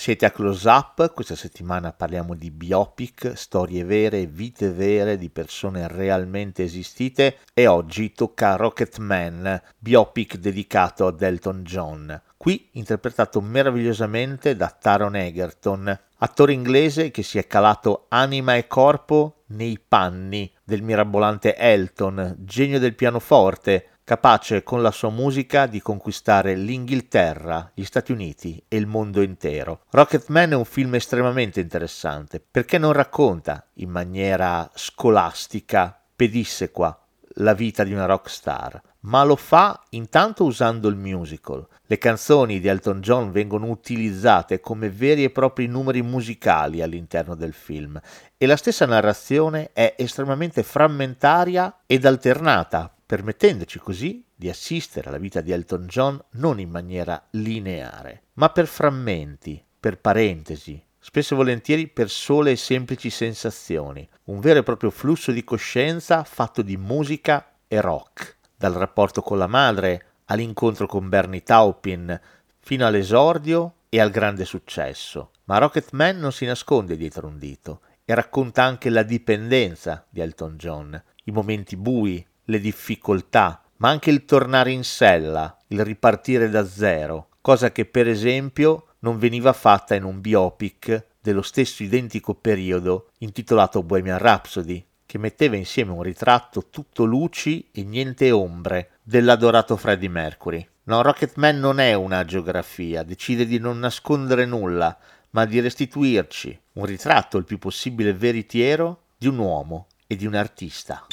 Siete a Close Up, questa settimana parliamo di biopic, storie vere, vite vere di persone realmente esistite e oggi tocca Rocket Man, biopic dedicato ad Elton John, qui interpretato meravigliosamente da Taron Egerton, attore inglese che si è calato anima e corpo nei panni del mirabolante Elton, genio del pianoforte, capace con la sua musica di conquistare l'Inghilterra, gli Stati Uniti e il mondo intero. Rocketman è un film estremamente interessante perché non racconta in maniera scolastica, pedissequa, la vita di una rock star, ma lo fa intanto usando il musical. Le canzoni di Elton John vengono utilizzate come veri e propri numeri musicali all'interno del film e la stessa narrazione è estremamente frammentaria ed alternata, permettendoci così di assistere alla vita di Elton John non in maniera lineare, ma per frammenti, per parentesi, spesso e volentieri per sole e semplici sensazioni, un vero e proprio flusso di coscienza fatto di musica e rock, dal rapporto con la madre all'incontro con Bernie Taupin, fino all'esordio e al grande successo. Ma Rocketman non si nasconde dietro un dito e racconta anche la dipendenza di Elton John, i momenti bui, le difficoltà, ma anche il tornare in sella, il ripartire da zero, cosa che per esempio non veniva fatta in un biopic dello stesso identico periodo intitolato Bohemian Rhapsody, che metteva insieme un ritratto tutto luci e niente ombre dell'adorato Freddie Mercury. No, Rocketman non è una geografia, decide di non nascondere nulla, ma di restituirci un ritratto il più possibile veritiero di un uomo e di un artista.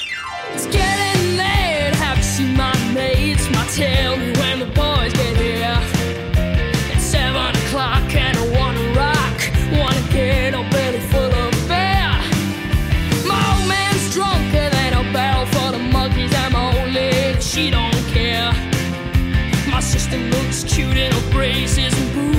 my tell me when the boys get here. It's seven o'clock and I wanna rock, wanna get a belly full of beer. My old man's drunker than a barrel for the monkeys, old lady, she don't care. My sister looks cute in her braces and boots.